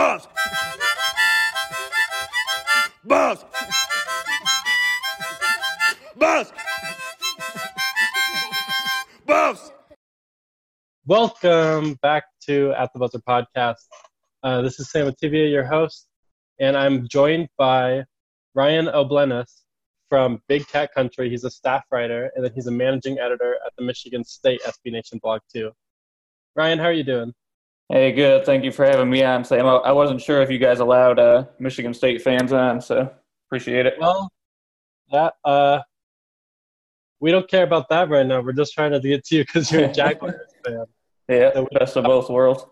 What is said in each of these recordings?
Boss! Boss! Boss! Boss! Welcome back to At the Buzzer podcast. Uh, this is Sam Ativia, your host, and I'm joined by Ryan O'Bleness from Big Cat Country. He's a staff writer, and then he's a managing editor at the Michigan State SB Nation blog too. Ryan, how are you doing? Hey, good. Thank you for having me on, Sam. I wasn't sure if you guys allowed uh, Michigan State fans on, so appreciate it. Well, that uh, we don't care about that right now. We're just trying to get to you because you're a Jaguars fan. Yeah, so best of both worlds.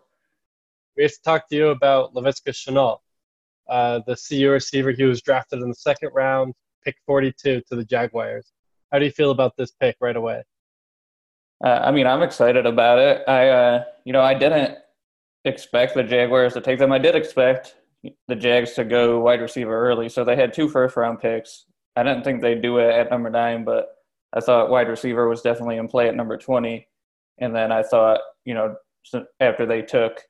We have to talk to you about Laviska Shenault, uh, the CU receiver. He was drafted in the second round, pick 42 to the Jaguars. How do you feel about this pick right away? Uh, I mean, I'm excited about it. I, uh, you know, I didn't expect the Jaguars to take them. I did expect the Jags to go wide receiver early, so they had two first round picks. I didn't think they'd do it at number nine, but I thought wide receiver was definitely in play at number 20. And then I thought, you know, after they took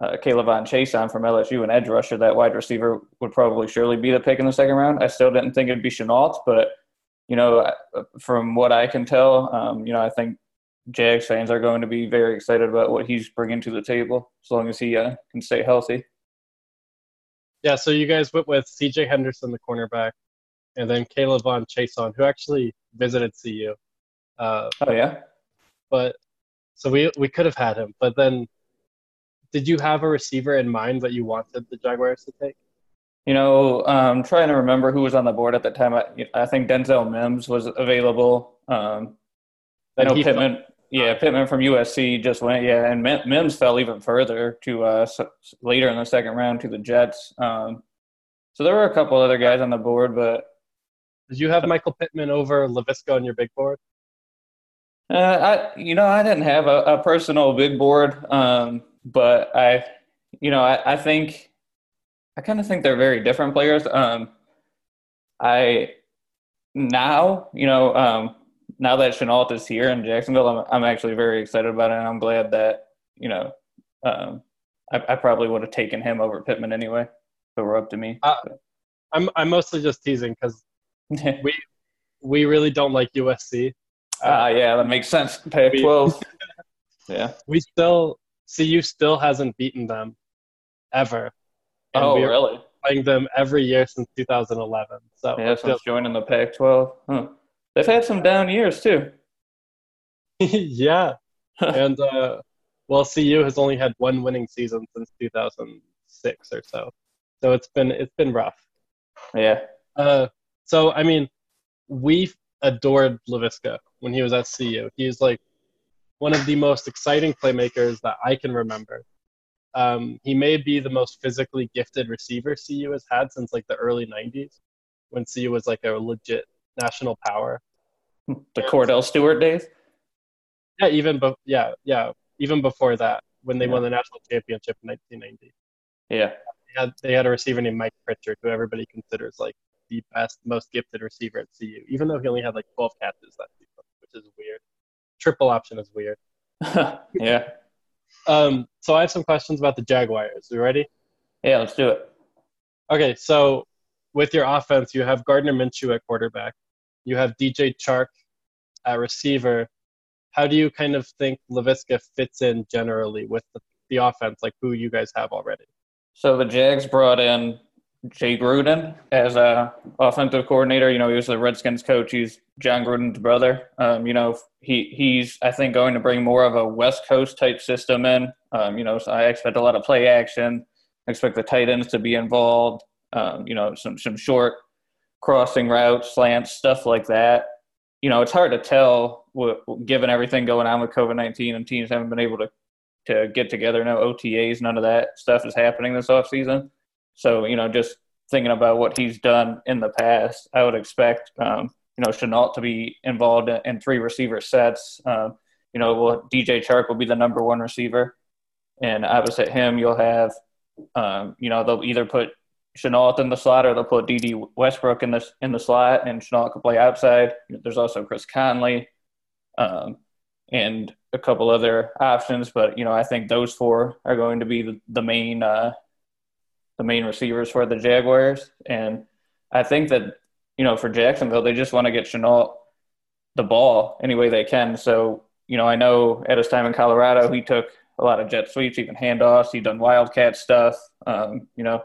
uh, Chaisson from LSU and edge rusher, that wide receiver would probably surely be the pick in the second round. I still didn't think it'd be Shenault, but, you know, from what I can tell, um, you know, I think Jags fans are going to be very excited about what he's bringing to the table as long as he uh, can stay healthy. Yeah, so you guys went with C.J. Henderson, the cornerback, and then Caleb K'Lavon Chaisson, who actually visited CU. Uh, oh yeah, but so we we could have had him, but then did you have a receiver in mind that you wanted the Jaguars to take? You know, I'm um, trying to remember who was on the board at the time. I, I think Denzel Mims was available. Um, I know Pittman. Yeah, Pittman from USC just went. Yeah, and Mims fell even further to uh, later in the second round to the Jets. Um, so there were a couple other guys on the board, but did you have Michael Pittman over Laviska on your big board? Uh, I, you know, I didn't have a, a personal big board, um, but I, you know, I, I think, I kind of think they're very different players. Um, I now, you know, um, now that Shenault is here in Jacksonville, I'm, I'm actually very excited about it, and I'm glad that you know um, I, I, probably would have taken him over Pittman anyway. It were up to me. Uh, I'm I'm mostly just teasing because we we really don't like USC. Ah, uh, yeah, that makes sense. Pac-12. yeah, we still CU still hasn't beaten them ever. And oh, really? Playing them every year since 2011. So yeah, since joining the Pac-12. Huh. They've had some down years too. yeah, and uh, well, CU has only had one winning season since 2006 or so, so it's been it's been rough. Yeah. Uh, so I mean, we adored Laviska when he was at CU. He's like one of the most exciting playmakers that I can remember. Um, he may be the most physically gifted receiver CU has had since like the early 90s when CU was like a legit national power. The Kordell Stewart days. Yeah, even be- yeah, yeah, even before that, when they yeah. won the national championship in 1990. Yeah, they had, they had a receiver named Mike Pritchard, who everybody considers like the best, most gifted receiver at CU, even though he only had like 12 catches that season, which is weird. Triple option is weird. yeah. Um, so I have some questions about the Jaguars. You ready? Yeah, let's do it. Okay, so with your offense, you have Gardner Minshew at quarterback, you have DJ Chark at receiver. How do you kind of think Laviska fits in generally with the, the offense, like who you guys have already? So the Jags brought in Jay Gruden as a offensive coordinator. You know, he was the Redskins coach. He's Jon Gruden's brother. Um, you know, he he's I think going to bring more of a West Coast type system in. Um, you know, so I expect a lot of play action. Expect the tight ends to be involved. Um, you know, some some short crossing routes, slants, stuff like that. You know, it's hard to tell what, given everything going on with COVID nineteen and teams haven't been able to to get together. No OTAs, none of that stuff is happening this offseason. So, you know, just thinking about what he's done in the past, I would expect, um, you know, Shenault to be involved in, in three receiver sets. Um, you know, well, DJ Chark will be the number one receiver. And opposite him, you'll have, um, you know, they'll either put Shenault in the slot or they'll put Dede Westbrook in the, in the slot and Shenault can play outside. There's also Chris Conley um, and a couple other options. But, you know, I think those four are going to be the, the main uh, the main receivers for the Jaguars. And I think that, you know, for Jacksonville, they just want to get Shenault the ball any way they can. So, you know, I know at his time in Colorado, he took a lot of jet sweeps, even handoffs. He done wildcat stuff. Um, you know,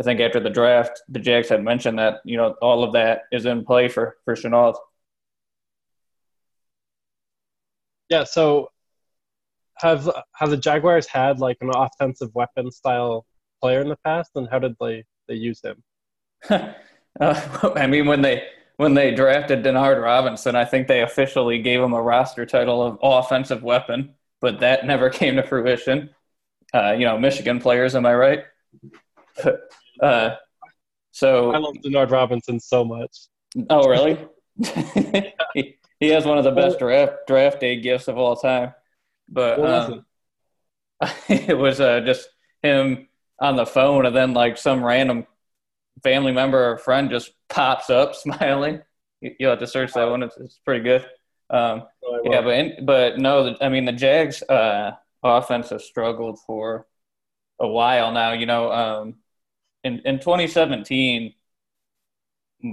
I think after the draft, the Jags had mentioned that you know all of that is in play for for Shenault. Yeah. So have have the Jaguars had like an offensive weapon style player in the past, and how did they they use him? uh, I mean, when they when they drafted Denard Robinson, I think they officially gave him a roster title of offensive weapon, but that never came to fruition. Uh, you know, Michigan players, am I right? Uh, so I love Denard Robinson so much. Oh, really? he, he has one of the best draft draft day gifts of all time. But um, it? it? was uh, just him on the phone, and then like some random family member or friend just pops up smiling. You, will have to search that one; it's, it's pretty good. Um, oh, yeah, but in, but no, I mean the Jags' uh, offense has struggled for a while now. You know, um, in in 2017,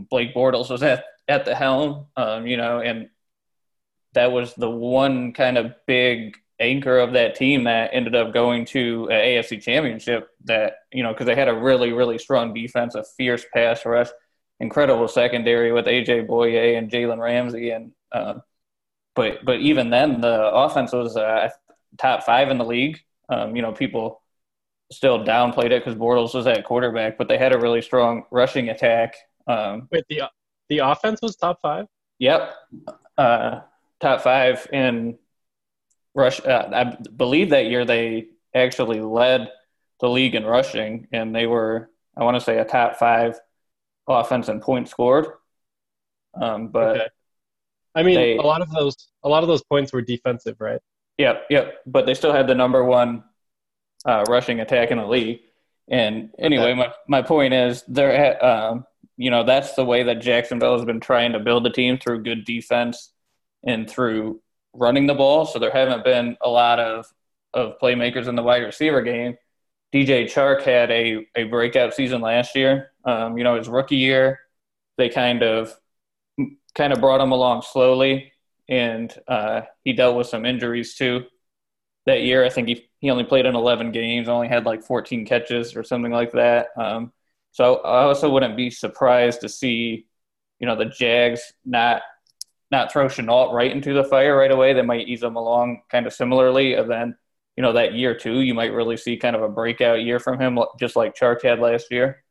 Blake Bortles was at at the helm. Um, you know, and that was the one kind of big anchor of that team that ended up going to an AFC championship that, you know, because they had a really, really strong defense, a fierce pass rush, incredible secondary with AJ Bouye and Jalen Ramsey. And, um, but, but even then, the offense was uh, top five in the league. Um, you know, people still downplayed it because Bortles was at quarterback, but they had a really strong rushing attack. Um, Wait, the, the offense was top five? Yep. Uh, top five in rush. Uh, I believe that year they actually led the league in rushing, and they were, I want to say, a top five offense and points scored. Um, but okay. I mean, they, a lot of those, a lot of those points were defensive, right? Yep, yep. But they still had the number one uh, rushing attack in the league. And anyway, my my point is, they're um, you know, that's the way that Jacksonville has been trying to build the team through good defense and through running the ball. So there haven't been a lot of, of playmakers in the wide receiver game. DJ Chark had a, a breakout season last year. Um, you know, his rookie year, they kind of kind of brought him along slowly, and uh, he dealt with some injuries too. That year, I think he he only played in 11 games, only had like 14 catches or something like that. Um, so I also wouldn't be surprised to see, you know, the Jags not not throw Shenault right into the fire right away. They might ease them along kind of similarly. And then, you know, that year too, you might really see kind of a breakout year from him, just like Chark had last year.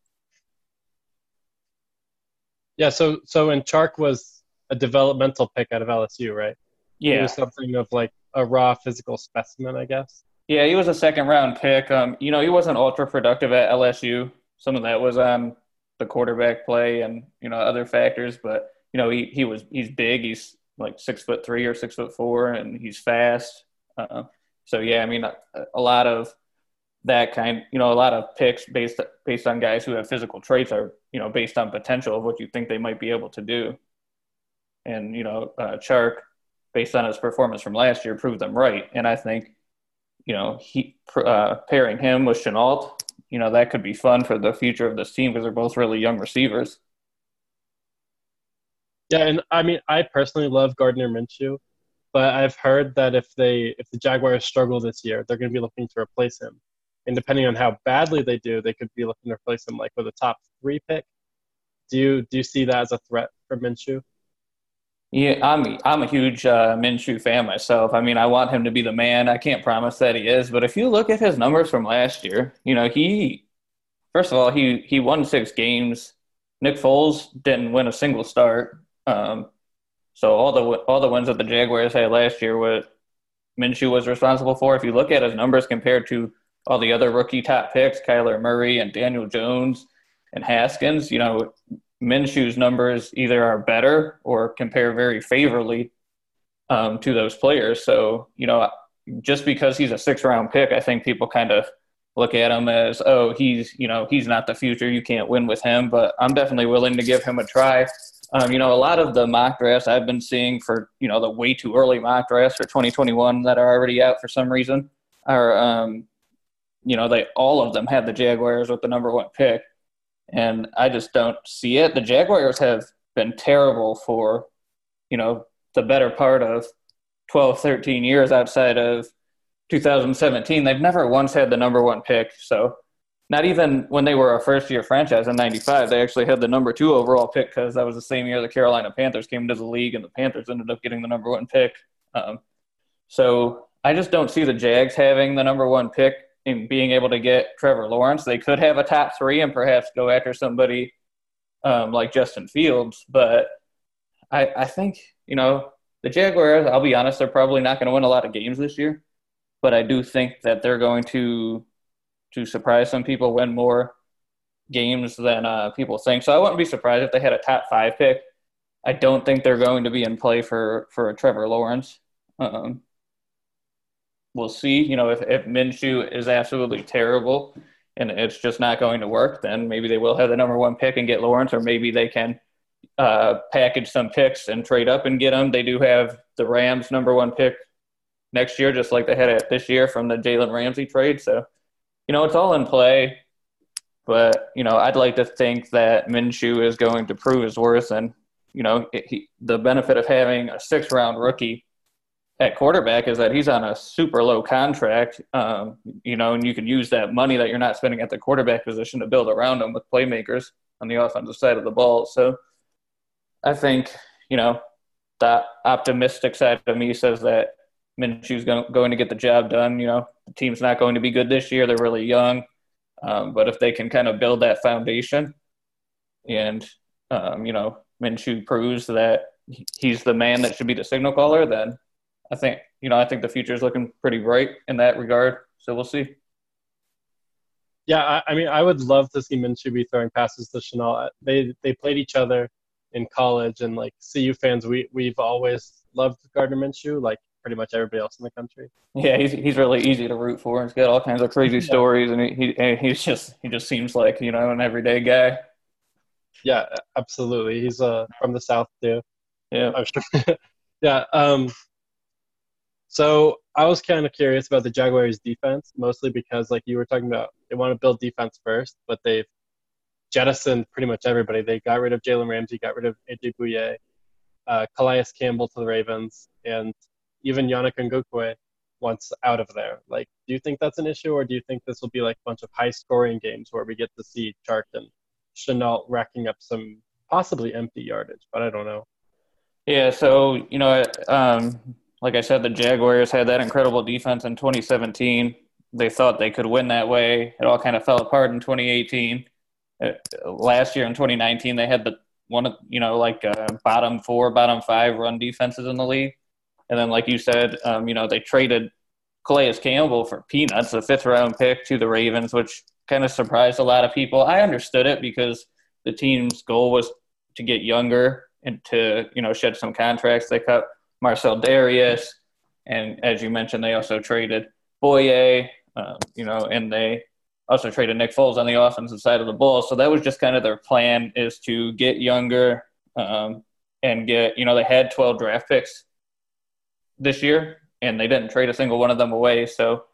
Yeah. So, so and Chark was a developmental pick out of LSU, right? Yeah. He was something of like a raw physical specimen, I guess. Yeah, he was a second round pick. Um, you know, he wasn't ultra productive at LSU. Some of that was on the quarterback play and you know other factors, but you know, he, he was he's big. He's like six foot three or six foot four, and he's fast. Uh, so yeah, I mean, a, a, lot of that kind, you know, a lot of picks based based on guys who have physical traits are, you know, based on potential of what you think they might be able to do. And you know, uh, Chark, based on his performance from last year, proved them right. And I think, you know, he uh, pairing him with Shenault, you know, that could be fun for the future of this team because they're both really young receivers. Yeah, and I mean, I personally love Gardner Minshew, but I've heard that if they if the Jaguars struggle this year, they're going to be looking to replace him. And depending on how badly they do, they could be looking to replace him like with a top three pick. Do you do you see that as a threat for Minshew? Yeah, I'm I'm a huge uh, Minshew fan myself. I mean, I want him to be the man. I can't promise that he is, but if you look at his numbers from last year, you know he first of all he he won six games. Nick Foles didn't win a single start. Um, so all the all the wins that the Jaguars had last year, what Minshew was responsible for. If you look at his numbers compared to all the other rookie top picks, Kyler Murray and Daniel Jones and Haskins, you know, Minshew's numbers either are better or compare very favorably um, to those players. So, you know, just because he's a six round pick, I think people kind of look at him as, oh, he's, you know, he's not the future. You can't win with him. But I'm definitely willing to give him a try. Um, you know, a lot of the mock drafts I've been seeing for, you know, the way too early mock drafts for 2021 that are already out for some reason are um, you know, they all of them had the Jaguars with the number one pick, and I just don't see it. The Jaguars have been terrible for, you know, the better part of 12, 13 years outside of 2017. They've never once had the number one pick. So, not even when they were a first year franchise in 95, they actually had the number two overall pick because that was the same year the Carolina Panthers came into the league and the Panthers ended up getting the number one pick. Um, so, I just don't see the Jags having the number one pick and being able to get Trevor Lawrence. They could have a top three and perhaps go after somebody um, like Justin Fields, but I, I think, you know, the Jaguars, I'll be honest, they're probably not going to win a lot of games this year, but I do think that they're going to to surprise some people, win more games than uh, people think. So I wouldn't be surprised if they had a top five pick. I don't think they're going to be in play for for a Trevor Lawrence. Um, we'll see. You know, if if Minshew is absolutely terrible and it's just not going to work, then maybe they will have the number one pick and get Lawrence, or maybe they can uh, package some picks and trade up and get them. They do have the Rams number one pick next year, just like they had it this year from the Jalen Ramsey trade. So, you know, it's all in play. But you know, I'd like to think that Minshew is going to prove his worth, and you know, he, the benefit of having a six-round rookie at quarterback is that he's on a super low contract. Um, you know, and you can use that money that you're not spending at the quarterback position to build around him with playmakers on the offensive side of the ball. So I think, you know, the optimistic side of me says that Minshew's going to get the job done. You know, the team's not going to be good this year. They're really young. Um, but if they can kind of build that foundation and, um, you know, Minshew proves that he's the man that should be the signal caller, then I think, you know, I think the future is looking pretty bright in that regard. So we'll see. Yeah, I, I mean, I would love to see Minshew be throwing passes to Shenault. They they played each other in college, and like CU fans, we we've always loved Gardner Minshew, like pretty much everybody else in the country. Yeah, he's he's really easy to root for. He's got all kinds of crazy yeah. stories, and he, he he's just he just seems like you know an everyday guy. Yeah, absolutely. He's uh from the south too. Yeah, I'm sure. yeah. Um. So I was kind of curious about the Jaguars' defense, mostly because, like you were talking about, they want to build defense first, but they've jettisoned pretty much everybody. They got rid of Jalen Ramsey, got rid of AJ Bouye, uh, Calais Campbell to the Ravens, and even Yannick Ngakoue wants out of there. Like, do you think that's an issue, or do you think this will be like a bunch of high-scoring games where we get to see Chark and Shenault racking up some possibly empty yardage? But I don't know. Yeah, so you know, um, like I said, the Jaguars had that incredible defense in 2017. They thought they could win that way. It all kind of fell apart in 2018. Uh, last year in 2019, they had the one of you know like uh, bottom four, bottom five run defenses in the league. And then, like you said, um, you know they traded Calais Campbell for peanuts, a fifth round pick to the Ravens, which kind of surprised a lot of people. I understood it because the team's goal was to get younger and to you know shed some contracts. They cut Marcell Dareus, and as you mentioned, they also traded Bouye, um, you know, and they also traded Nick Foles on the offensive side of the ball. So that was just kind of their plan is to get younger um, and get, you know, they had 12 draft picks this year, and they didn't trade a single one of them away. So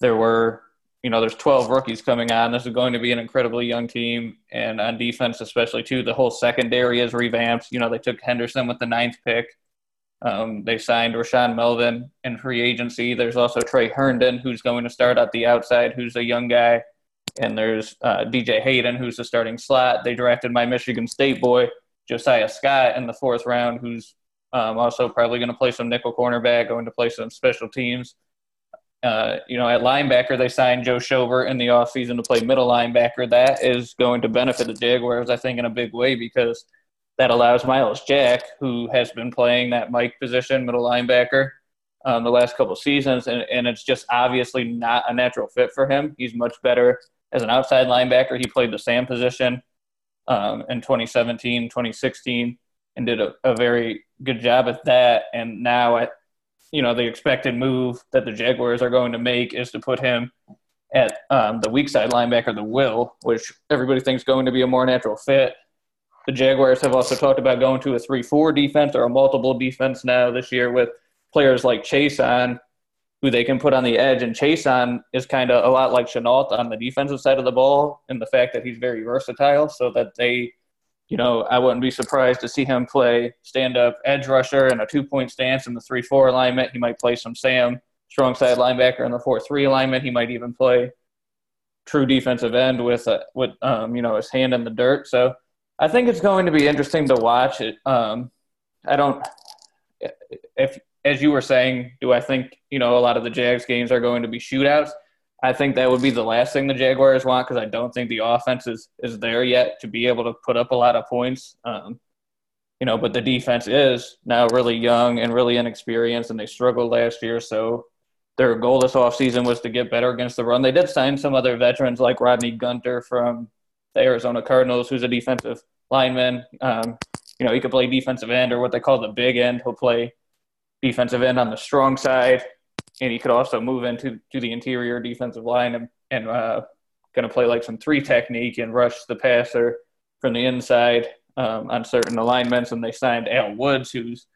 there were, you know, there's 12 rookies coming on. This is going to be an incredibly young team, and on defense, especially too, the whole secondary is revamped. You know, they took Henderson with the ninth pick. Um, they signed Rashaan Melvin in free agency. There's also Tre Herndon, who's going to start at the outside, who's a young guy. And there's uh, DJ Hayden, who's the starting slot. They drafted my Michigan State boy, Josiah Scott, in the fourth round, who's um, also probably going to play some nickel cornerback, going to play some special teams. Uh, you know, at linebacker, they signed Joe Schobert in the offseason to play middle linebacker. That is going to benefit the Jaguars, I think, in a big way because – that allows Myles Jack, who has been playing that Mike position, middle linebacker, um, the last couple seasons, and, and it's just obviously not a natural fit for him. He's much better as an outside linebacker. He played the same position um, in 2017, 2016, and did a, a very good job at that. And now, at you know, the expected move that the Jaguars are going to make is to put him at um, the weak side linebacker, the will, which everybody thinks going to be a more natural fit. The Jaguars have also talked about going to a 3 4 defense or a multiple defense now this year with players like Chaisson. who they can put on the edge and Chaisson is kind of a lot like Shenault on the defensive side of the ball, in the fact that he's very versatile, so that they, you know, I wouldn't be surprised to see him play stand up edge rusher in a two point stance in the three four alignment. He might play some Sam strong side linebacker in the four three alignment. He might even play true defensive end with a, with um, you know his hand in the dirt. So I think it's going to be interesting to watch. It. Um, I don't if as you were saying, do I think you know a lot of the Jags games are going to be shootouts? I think that would be the last thing the Jaguars want because I don't think the offense is is there yet to be able to put up a lot of points. Um, you know, but the defense is now really young and really inexperienced, and they struggled last year. So their goal this offseason was to get better against the run. They did sign some other veterans like Rodney Gunter from the Arizona Cardinals, who's a defensive lineman. Um, you know, he could play defensive end or what they call the big end. He'll play defensive end on the strong side, and he could also move into to the interior defensive line and, and uh, going to play like some three technique and rush the passer from the inside um, on certain alignments. And they signed Al Woods, who's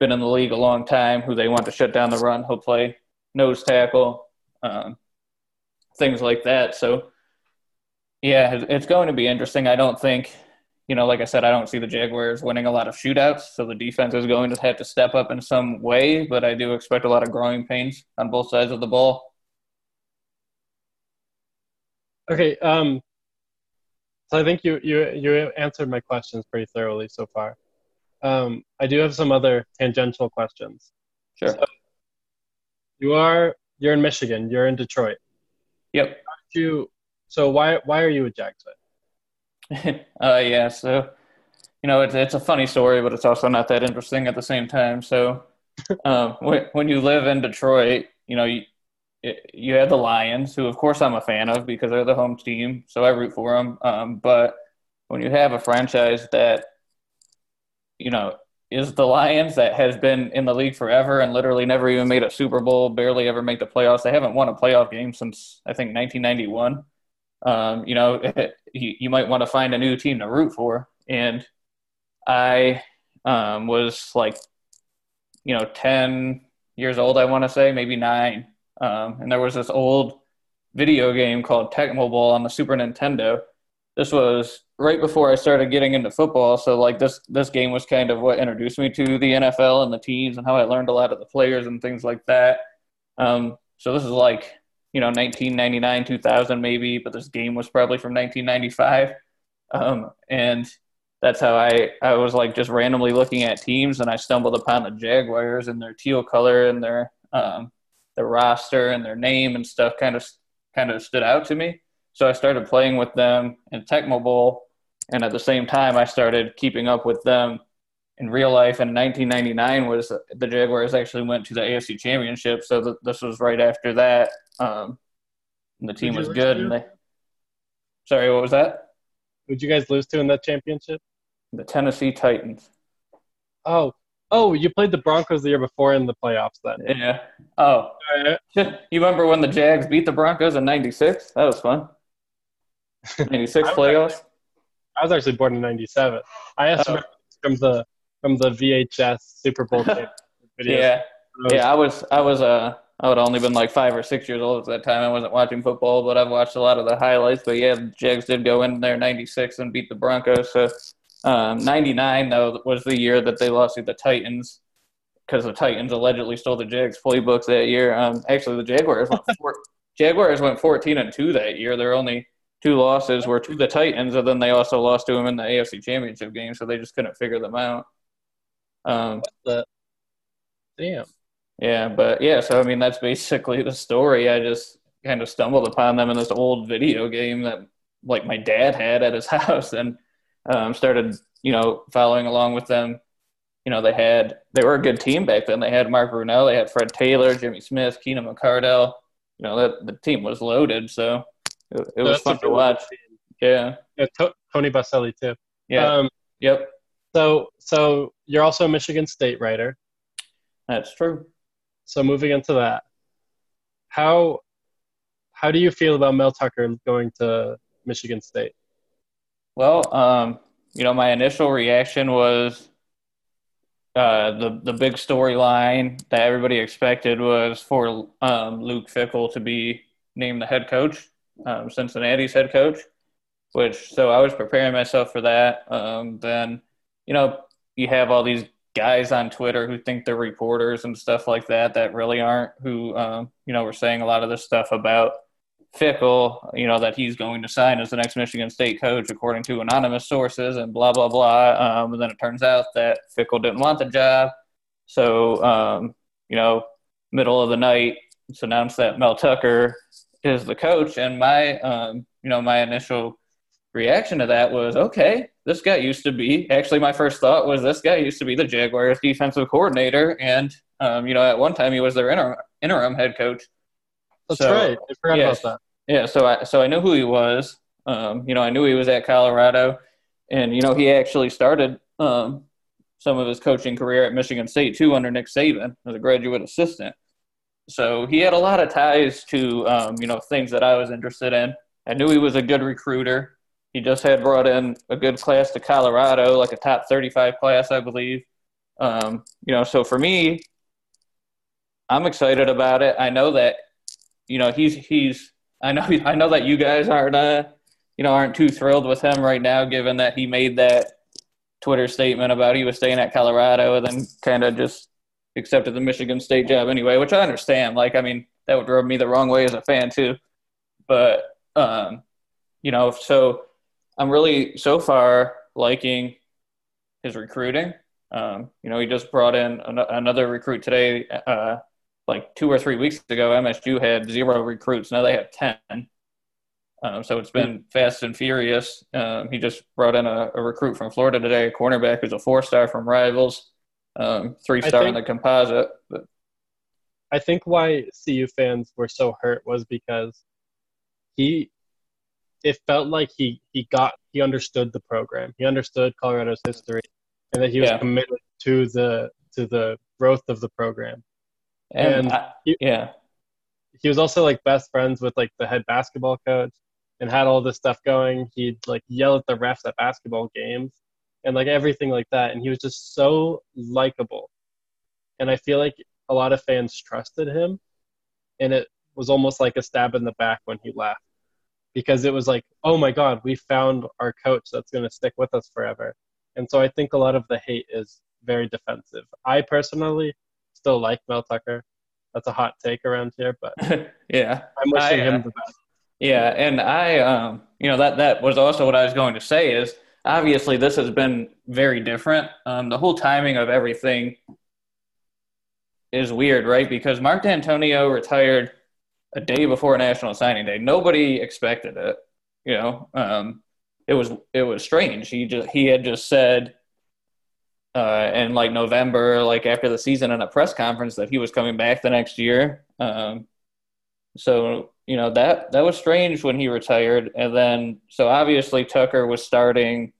been in the league a long time, who they want to shut down the run. He'll play nose tackle, um, things like that. So, yeah, it's going to be interesting. I don't think you know, like I said, I don't see the Jaguars winning a lot of shootouts, so the defense is going to have to step up in some way, but I do expect a lot of growing pains on both sides of the ball. Okay, um, so I think you you you answered my questions pretty thoroughly so far. Um, I do have some other tangential questions. Sure. So you are you're in Michigan. You're in Detroit. Yep. Aren't You so why why are you a Jags uh, yeah, so you know it's it's a funny story, but it's also not that interesting at the same time. So um, when when you live in Detroit, you know you you have the Lions, who of course I'm a fan of because they're the home team, so I root for them. Um, but when you have a franchise that you know is the Lions that has been in the league forever and literally never even made a Super Bowl, barely ever make the playoffs. They haven't won a playoff game since I think 1991 um, you know, you, you might want to find a new team to root for. And I um, was like, you know, 10 years old, I want to say, maybe nine. Um, and there was this old video game called Tecmo Bowl on the Super Nintendo. This was right before I started getting into football. So like this this game was kind of what introduced me to the NFL and the teams and how I learned a lot of the players and things like that. Um, so this is like you know 1999 2000 maybe but this game was probably from 1995 um, and that's how I, I was like just randomly looking at teams and I stumbled upon the Jaguars and their teal color and their um, their roster and their name and stuff kind of kind of stood out to me. So I started playing with them in Tecmo Bowl, and at the same time I started keeping up with them in real life. In 1999 was the Jaguars actually went to the AFC Championship, so th- this was right after that. Um, the team was good, and they. Sorry, what was that? Would you guys lose to in that championship? The Tennessee Titans. Oh, oh, you played the Broncos the year before in the playoffs then. Yeah. Oh. Right. You remember when the Jags beat the Broncos in '96? That was fun. '96 playoffs. I was actually born in '97. I asked oh. from the from the VHS Super Bowl video. Yeah. Yeah, I was I was uh I would only been like five or six years old at that time. I wasn't watching football, but I've watched a lot of the highlights. But yeah, the Jags did go in there '96 and beat the Broncos. So '99 um, though was the year that they lost to the Titans because the Titans allegedly stole the Jags playbooks that year. Um, actually, the Jaguars went four, Jaguars went 14 and two that year. Their only two losses were to the Titans, and then they also lost to them in the AFC Championship game. So they just couldn't figure them out. Um, Damn. Yeah, but yeah, so I mean that's basically the story. I just kind of stumbled upon them in this old video game that like my dad had at his house and um, started, you know, following along with them. You know, they had they were a good team back then. They had Mark Brunell, they had Fred Taylor, Jimmy Smith, Keenan McCardell. You know, that the team was loaded, so it, it was fun to watch. Yeah. yeah Tony Boselli too. Yeah. Um, yep. So so you're also a Michigan State writer. That's true. So moving into that, how how do you feel about Mel Tucker going to Michigan State? Well, um, you know, my initial reaction was uh, the the big storyline that everybody expected was for um, Luke Fickell to be named the head coach, um, Cincinnati's head coach. Which so I was preparing myself for that. Um, then you know you have all these guys on Twitter who think they're reporters and stuff like that that really aren't. Who um, you know were saying a lot of this stuff about Fickell, you know, that he's going to sign as the next Michigan State coach, according to anonymous sources, and blah blah blah. Um, and then it turns out that Fickell didn't want the job, so um, you know, middle of the night, it's announced that Mel Tucker is the coach, and my um, you know my initial reaction to that was, okay, this guy used to be. Actually, my first thought was this guy used to be the Jaguars' defensive coordinator, and um, you know, at one time he was their interim interim head coach. That's So, right. I forgot yes. about that. Yeah, so I so I knew who he was. Um, you know, I knew he was at Colorado, and you know he actually started um, some of his coaching career at Michigan State too under Nick Saban as a graduate assistant. So he had a lot of ties to um, you know things that I was interested in. I knew he was a good recruiter. He just had brought in a good class to Colorado, like a top thirty-five class, I believe. Um, you know, so for me, I'm excited about it. I know that you know he's he's I know I know that you guys aren't uh, you know aren't too thrilled with him right now, given that he made that Twitter statement about he was staying at Colorado and then kind of just accepted the Michigan State job anyway, which I understand. Like, I mean, that would rub me the wrong way as a fan too. But um, you know, so I'm really so far liking his recruiting. Um, you know, he just brought in an- another recruit today. Uh, like two or three weeks ago, MSU had zero recruits. Now they have 10. Um, so it's been fast and furious. Um, he just brought in a, a recruit from Florida today, a cornerback who's a four star from Rivals, um, three star in the composite. But I think why CU fans were so hurt was because he it felt like he he got he understood the program. He understood Colorado's history and that he was Yeah. committed to the to the growth of the program. and, And I, you- yeah, He was also like best friends with like the head basketball coach and had all this stuff going. He'd like yell at the refs at basketball games and like everything like that. And he was just so likable. And I feel like a lot of fans trusted him. And it was almost like a stab in the back when he left because it was like, oh my God, we found our coach that's going to stick with us forever. And so I think a lot of the hate is very defensive. I personally still like Mel Tucker. That's a hot take around here, but yeah. I'm wishing I, uh, him the best. Yeah, and I, um, you know, that that was also what I was going to say is obviously this has been very different. Um, the whole timing of everything is weird, right? Because Mark Dantonio retired a day before National Signing Day. Nobody expected it. You know, um, it was it was strange. He just he had just said uh, in like November, like after the season, in a press conference that he was coming back the next year. Um, so you know that that was strange when he retired, and then so obviously Tucker was starting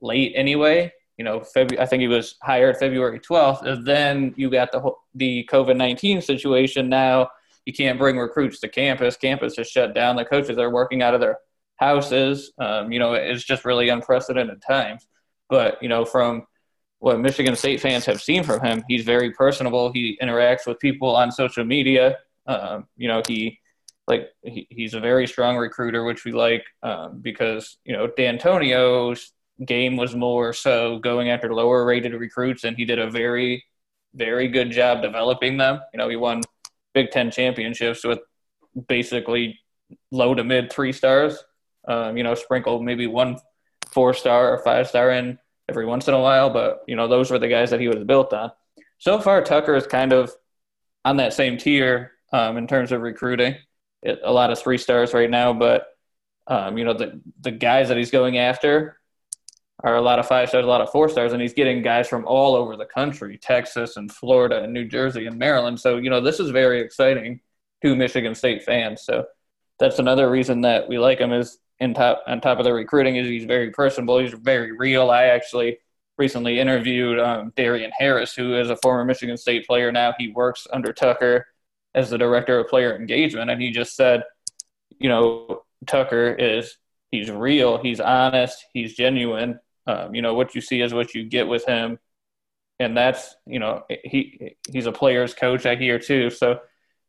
late anyway. You know, Febu- I think he was hired February twelfth, and then you got the whole- the COVID nineteen situation. Now you can't bring recruits to campus. Campus is shut down. The coaches are working out of their houses. Um, you know, it's just really unprecedented times. But you know, from what Michigan State fans have seen from him, he's very personable. He interacts with people on social media. Um, you know, he like he, he's a very strong recruiter, which we like um, because you know Dantonio's game was more so going after lower rated recruits, and he did a very very good job developing them. You know, he won Big Ten championships with basically low to mid three stars. Um, you know, sprinkle maybe one four star or five star in every once in a while, but you know, those were the guys that he was built on. So far, Tucker is kind of on that same tier um, in terms of recruiting. It, a lot of three stars right now, but um, you know, the the guys that he's going after are a lot of five stars, a lot of four stars, and he's getting guys from all over the country, Texas and Florida and New Jersey and Maryland. So you know, this is very exciting to Michigan State fans. So that's another reason that we like him is in top on top of the recruiting is he's very personable. He's very real. I actually recently interviewed um, Darien Harris, who is a former Michigan State player. Now he works under Tucker as the director of player engagement, and he just said, you know, Tucker is he's real, he's honest, he's genuine. Um, you know, what you see is what you get with him, and that's you know he he's a player's coach I hear too. So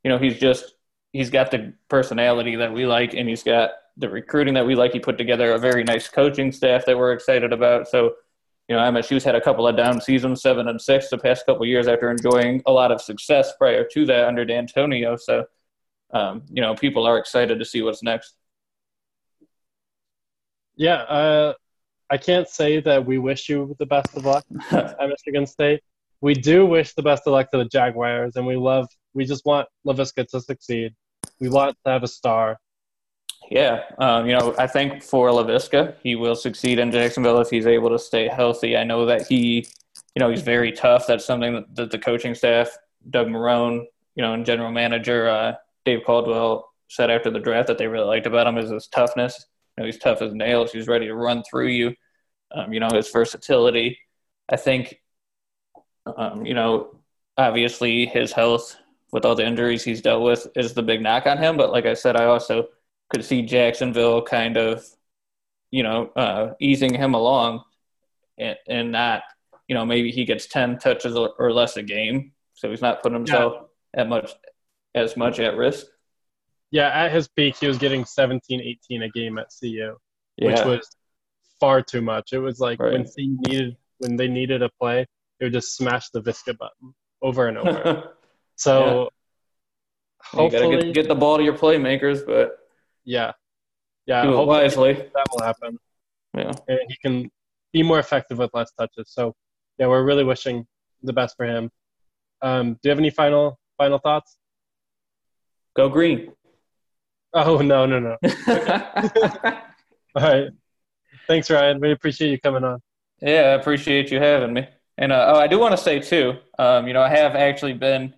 you know he's just he's got the personality that we like, and he's got the recruiting that we like. He put together a very nice coaching staff that we're excited about. So you know MSU's had a couple of down seasons, seven and six, the past couple years after enjoying a lot of success prior to that under Dantonio. So um, you know people are excited to see what's next. Yeah, uh, I can't say that we wish you the best of luck at Michigan State. We do wish the best of luck to the Jaguars, and we love. We just want Laviska to succeed. We want to have a star. Yeah, um, you know, I think for Laviska, he will succeed in Jacksonville if he's able to stay healthy. I know that he, you know, he's very tough. That's something that, that the coaching staff, Doug Marrone, you know, and general manager uh, Dave Caldwell said after the draft that they really liked about him is his toughness. You know, he's tough as nails. He's ready to run through you. Um, you know, his versatility. I think, um, you know, obviously his health with all the injuries he's dealt with is the big knock on him. But like I said, I also could see Jacksonville kind of, you know, uh, easing him along and, and, not, you know, maybe he gets 10 touches or less a game. So he's not putting himself yeah. at much as much at risk. Yeah, at his peak, he was getting 17, 18 a game at CU, yeah. which was far too much. It was like right. when CU needed when they needed a play, they would just smash the Viska button over and over. so yeah. you gotta get, get, the ball to your playmakers, but yeah, yeah, do it wisely. That will happen. Yeah, and he can be more effective with less touches. So yeah, we're really wishing the best for him. Um, do you have any final final thoughts? Go green. Oh no no no. All right. Thanks, Ryan. We appreciate you coming on. Yeah, I appreciate you having me. And uh, oh, I do want to say too, um, you know, I have actually been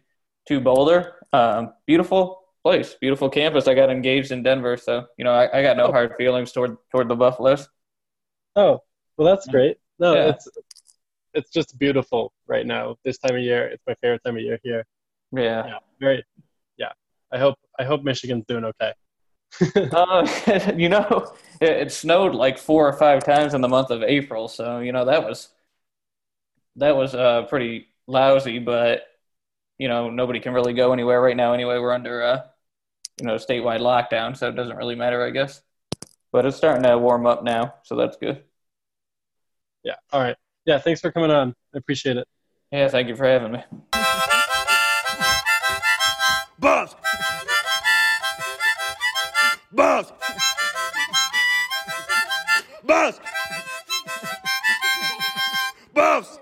to Boulder. Um, beautiful place, beautiful campus. I got engaged in Denver, so you know, I, I got no oh. hard feelings toward toward the Buffaloes. Oh, well, that's great. No, yeah. it's it's just beautiful right now. This time of year, it's my favorite time of year here. Yeah. yeah very. Yeah. I hope I hope Michigan's doing okay. uh, you know, it, it, snowed like four or five times in the month of April, so you know that was that was uh, pretty lousy. But you know, nobody can really go anywhere right now. Anyway, we're under a you know statewide lockdown, so it doesn't really matter, I guess. But it's starting to warm up now, so that's good. Yeah. All right. Yeah. Thanks for coming on. I appreciate it. Yeah. Thank you for having me. Buzz! Buzz! Buzz!